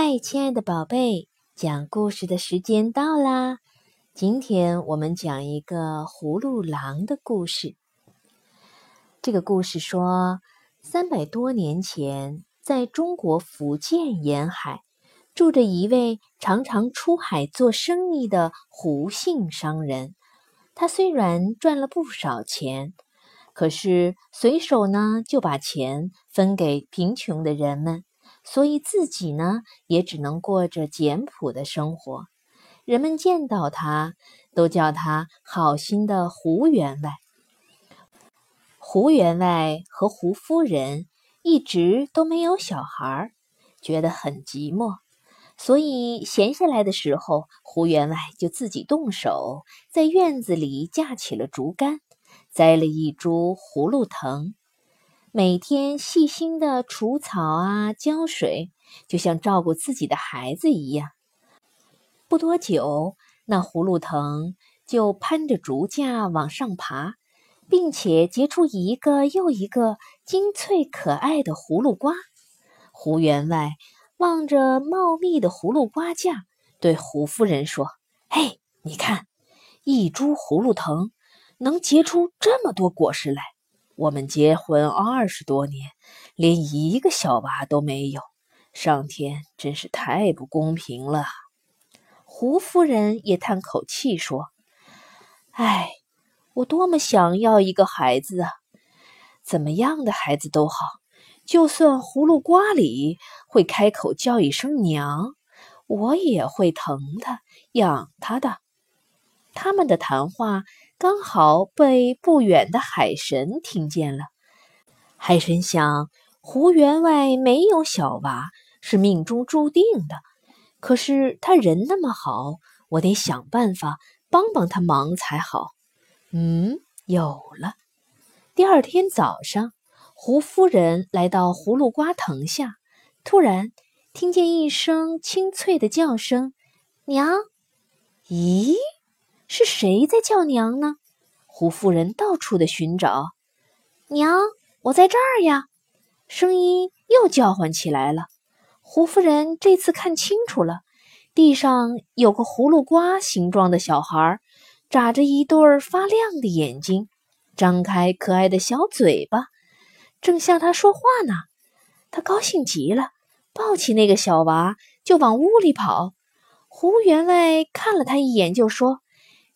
嗨，亲爱的宝贝，讲故事的时间到啦！今天我们讲一个葫芦狼的故事。这个故事说，三百多年前，在中国福建沿海，住着一位常常出海做生意的胡姓商人。他虽然赚了不少钱，可是随手呢就把钱分给贫穷的人们。所以自己呢，也只能过着简朴的生活。人们见到他，都叫他好心的胡员外。胡员外和胡夫人一直都没有小孩，觉得很寂寞，所以闲下来的时候，胡员外就自己动手，在院子里架起了竹竿，栽了一株葫芦藤。每天细心的除草啊，浇水，就像照顾自己的孩子一样。不多久，那葫芦藤就攀着竹架往上爬，并且结出一个又一个精粹可爱的葫芦瓜。胡员外望着茂密的葫芦瓜架，对胡夫人说：“嘿，你看，一株葫芦藤能结出这么多果实来。”我们结婚二十多年，连一个小娃都没有，上天真是太不公平了。胡夫人也叹口气说：“哎，我多么想要一个孩子啊！怎么样的孩子都好，就算葫芦瓜里会开口叫一声娘，我也会疼他、养他的。”他们的谈话。刚好被不远的海神听见了。海神想，胡员外没有小娃是命中注定的，可是他人那么好，我得想办法帮帮他忙才好。嗯，有了。第二天早上，胡夫人来到葫芦瓜藤下，突然听见一声清脆的叫声：“娘！”咦？是谁在叫娘呢？胡夫人到处的寻找，娘，我在这儿呀！声音又叫唤起来了。胡夫人这次看清楚了，地上有个葫芦瓜形状的小孩，眨着一对儿发亮的眼睛，张开可爱的小嘴巴，正向他说话呢。他高兴极了，抱起那个小娃就往屋里跑。胡员外看了他一眼，就说。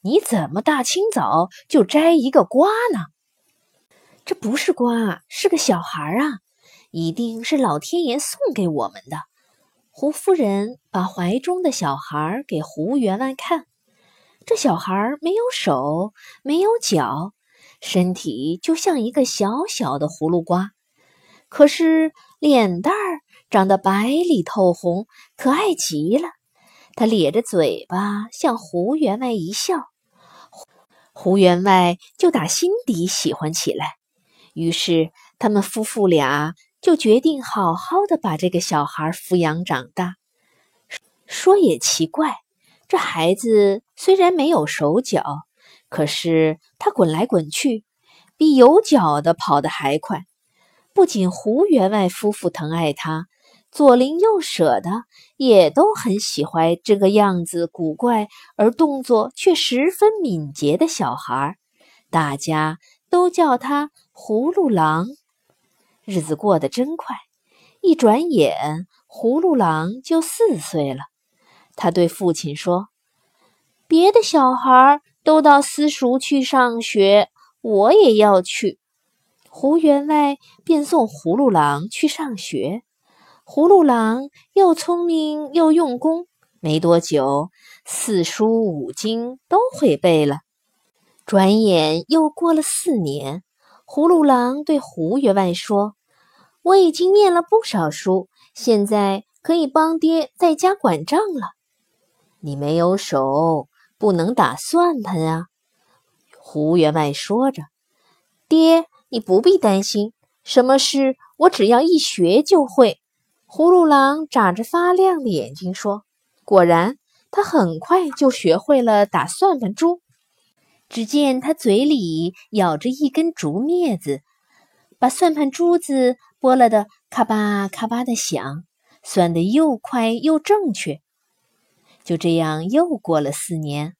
你怎么大清早就摘一个瓜呢？这不是瓜，是个小孩啊！一定是老天爷送给我们的。胡夫人把怀中的小孩给胡员外看，这小孩没有手，没有脚，身体就像一个小小的葫芦瓜，可是脸蛋儿长得白里透红，可爱极了。他咧着嘴巴向胡员外一笑。胡员外就打心底喜欢起来，于是他们夫妇俩就决定好好的把这个小孩抚养长大。说也奇怪，这孩子虽然没有手脚，可是他滚来滚去，比有脚的跑得还快。不仅胡员外夫妇疼爱他。左邻右舍的也都很喜欢这个样子古怪而动作却十分敏捷的小孩，大家都叫他葫芦狼。日子过得真快，一转眼，葫芦狼就四岁了。他对父亲说：“别的小孩都到私塾去上学，我也要去。”胡员外便送葫芦狼去上学。葫芦郎又聪明又用功，没多久，四书五经都会背了。转眼又过了四年，葫芦郎对胡员外说：“我已经念了不少书，现在可以帮爹在家管账了。”你没有手，不能打算盘啊！胡员外说着：“爹，你不必担心，什么事我只要一学就会。”葫芦狼眨着发亮的眼睛说：“果然，他很快就学会了打算盘珠。只见他嘴里咬着一根竹篾子，把算盘珠子拨了的咔吧咔吧的响，算得又快又正确。就这样，又过了四年，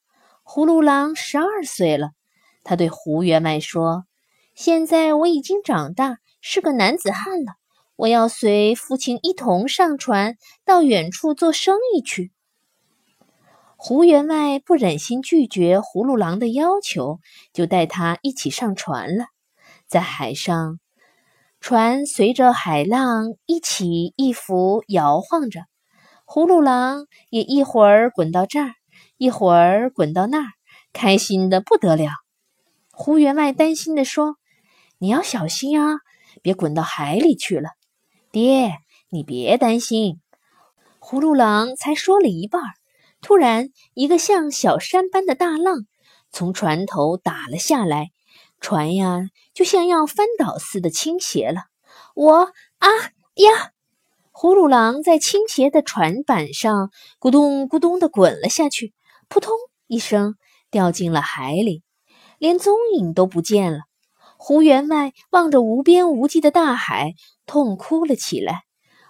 葫芦郎十二岁了。他对胡员外说：“现在我已经长大，是个男子汉了。我要随父亲一同上船，到远处做生意去。”胡员外不忍心拒绝葫芦郎的要求，就带他一起上船了。在海上，船随着海浪一起一伏摇晃着，葫芦郎也一会儿滚到这儿，一会儿滚到那儿，开心的不得了。胡员外担心地说：“你要小心啊，别滚到海里去了。”爹，你别担心。葫芦郎才说了一半，突然一个像小山般的大浪从船头打了下来，船呀就像要翻倒似的倾斜了。我啊呀！葫芦郎在倾斜的船板上咕咚咕咚地滚了下去，扑通一声掉进了海里。连踪影都不见了。胡员外望着无边无际的大海，痛哭了起来。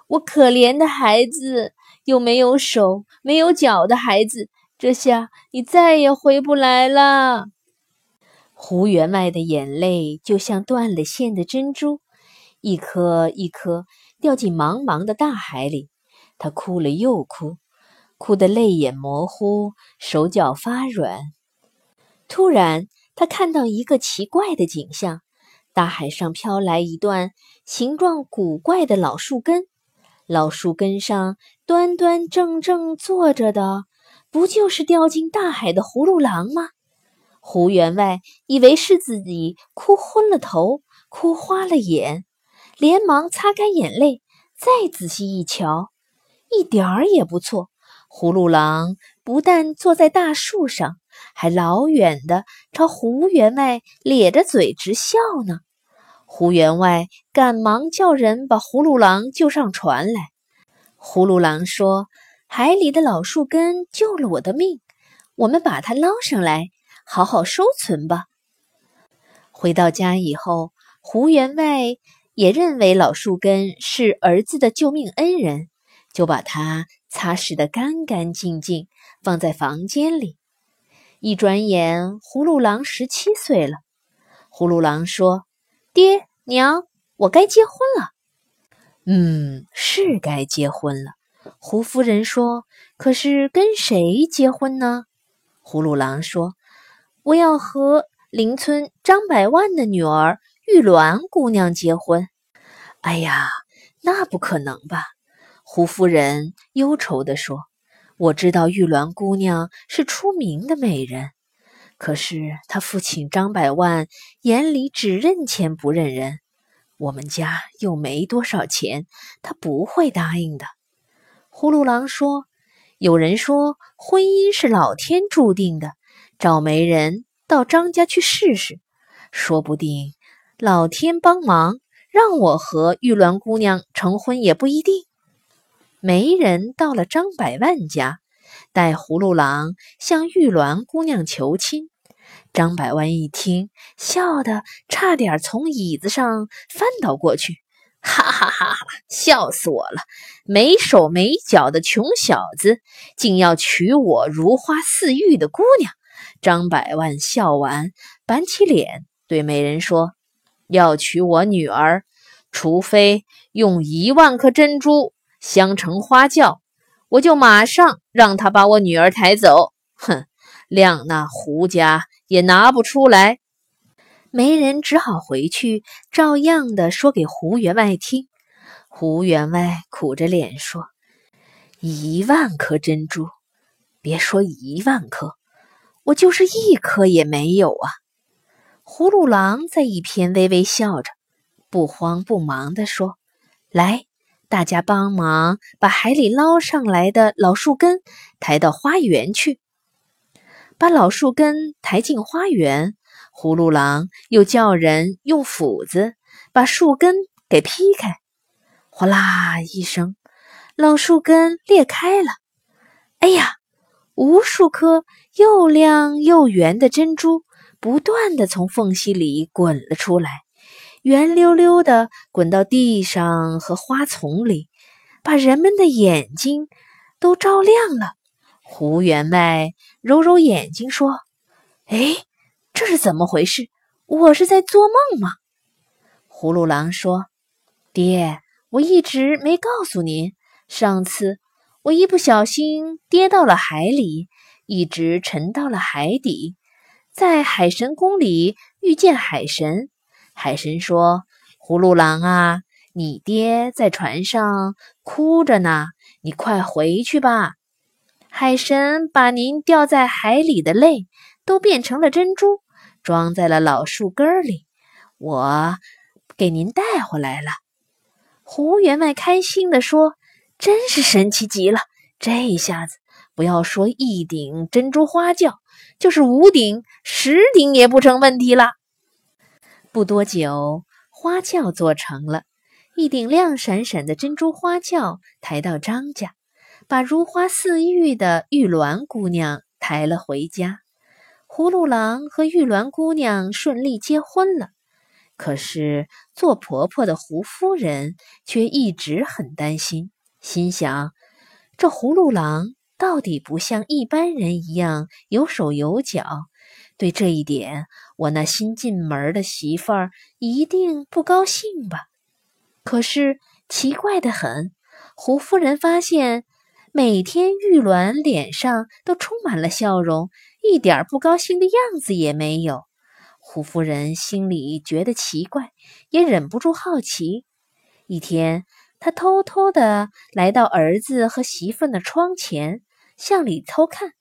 我可怜的孩子，又没有手没有脚的孩子，这下你再也回不来了。胡员外的眼泪就像断了线的珍珠，一颗一颗掉进茫茫的大海里。他哭了又哭，哭得泪眼模糊，手脚发软。突然。他看到一个奇怪的景象：大海上飘来一段形状古怪的老树根，老树根上端端正正坐着的，不就是掉进大海的葫芦郎吗？胡员外以为是自己哭昏了头，哭花了眼，连忙擦干眼泪，再仔细一瞧，一点儿也不错。葫芦郎不但坐在大树上。还老远的朝胡员外咧着嘴直笑呢。胡员外赶忙叫人把葫芦郎救上船来。葫芦郎说：“海里的老树根救了我的命，我们把它捞上来，好好收存吧。”回到家以后，胡员外也认为老树根是儿子的救命恩人，就把它擦拭得干干净净，放在房间里。一转眼，葫芦郎十七岁了。葫芦郎说：“爹娘，我该结婚了。”“嗯，是该结婚了。”胡夫人说。“可是跟谁结婚呢？”葫芦郎说：“我要和邻村张百万的女儿玉鸾姑娘结婚。”“哎呀，那不可能吧？”胡夫人忧愁地说。我知道玉鸾姑娘是出名的美人，可是她父亲张百万眼里只认钱不认人，我们家又没多少钱，他不会答应的。葫芦郎说：“有人说婚姻是老天注定的，找媒人到张家去试试，说不定老天帮忙，让我和玉鸾姑娘成婚也不一定。”媒人到了张百万家，带葫芦郎向玉鸾姑娘求亲。张百万一听，笑得差点从椅子上翻倒过去，哈哈哈哈！笑死我了！没手没脚的穷小子，竟要娶我如花似玉的姑娘！张百万笑完，板起脸对媒人说：“要娶我女儿，除非用一万颗珍珠。”香橙花轿，我就马上让他把我女儿抬走。哼，谅那胡家也拿不出来。媒人只好回去，照样的说给胡员外听。胡员外苦着脸说：“一万颗珍珠，别说一万颗，我就是一颗也没有啊。”葫芦郎在一边微微笑着，不慌不忙地说：“来。”大家帮忙把海里捞上来的老树根抬到花园去。把老树根抬进花园，葫芦郎又叫人用斧子把树根给劈开。哗啦一声，老树根裂开了。哎呀，无数颗又亮又圆的珍珠不断的从缝隙里滚了出来。圆溜溜的滚到地上和花丛里，把人们的眼睛都照亮了。胡员外揉揉眼睛说：“哎，这是怎么回事？我是在做梦吗？”葫芦郎说：“爹，我一直没告诉您，上次我一不小心跌到了海里，一直沉到了海底，在海神宫里遇见海神。海神说：‘葫芦郎啊，你爹在船上哭着呢，你快回去吧。’”海神把您掉在海里的泪都变成了珍珠，装在了老树根里，我给您带回来了。胡员外开心地说：“真是神奇极了！这下子不要说一顶珍珠花轿，就是五顶、十顶也不成问题了。”不多久，花轿做成了，一顶亮闪闪的珍珠花轿抬到张家。把如花似玉的玉鸾姑娘抬了回家，葫芦郎和玉鸾姑娘顺利结婚了。可是做婆婆的胡夫人却一直很担心，心想：这葫芦郎到底不像一般人一样有手有脚，对这一点，我那新进门的媳妇儿一定不高兴吧？可是奇怪的很，胡夫人发现。每天玉鸾脸上都充满了笑容，一点不高兴的样子也没有。胡夫人心里觉得奇怪，也忍不住好奇。一天，她偷偷的来到儿子和媳妇的窗前，向里偷看。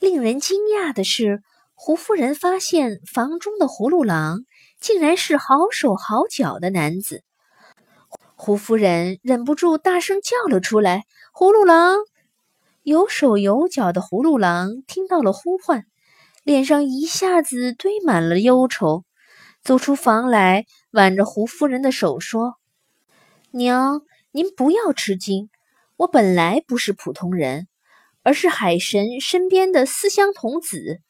令人惊讶的是，胡夫人发现房中的葫芦郎竟然是好手好脚的男子。胡夫人忍不住大声叫了出来：“葫芦郎！”有手有脚的葫芦郎听到了呼唤，脸上一下子堆满了忧愁，走出房来，挽着胡夫人的手说：“娘，您不要吃惊，我本来不是普通人，而是海神身边的思乡童子。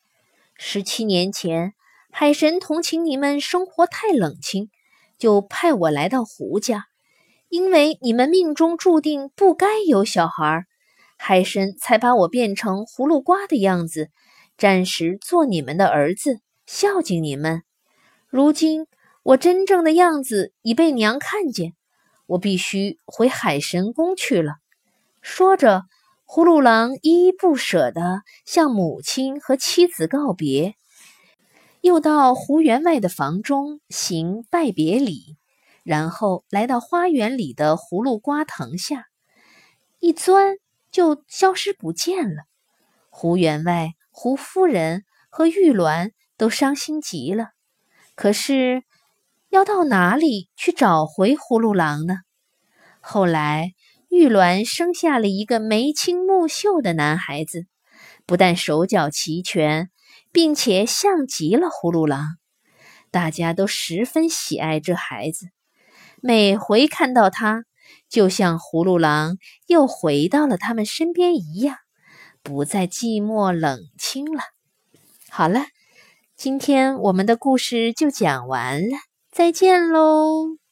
十七年前，海神同情你们生活太冷清，就派我来到胡家。”因为你们命中注定不该有小孩，海神才把我变成葫芦瓜的样子，暂时做你们的儿子，孝敬你们。如今我真正的样子已被娘看见，我必须回海神宫去了。说着，葫芦郎依依不舍地向母亲和妻子告别，又到胡员外的房中行拜别礼。然后来到花园里的葫芦瓜藤下，一钻就消失不见了。胡员外、胡夫人和玉鸾都伤心极了。可是要到哪里去找回葫芦郎呢？后来玉鸾生下了一个眉清目秀的男孩子，不但手脚齐全，并且像极了葫芦郎，大家都十分喜爱这孩子。每回看到他，就像葫芦郎又回到了他们身边一样，不再寂寞冷清了。好了，今天我们的故事就讲完了，再见喽。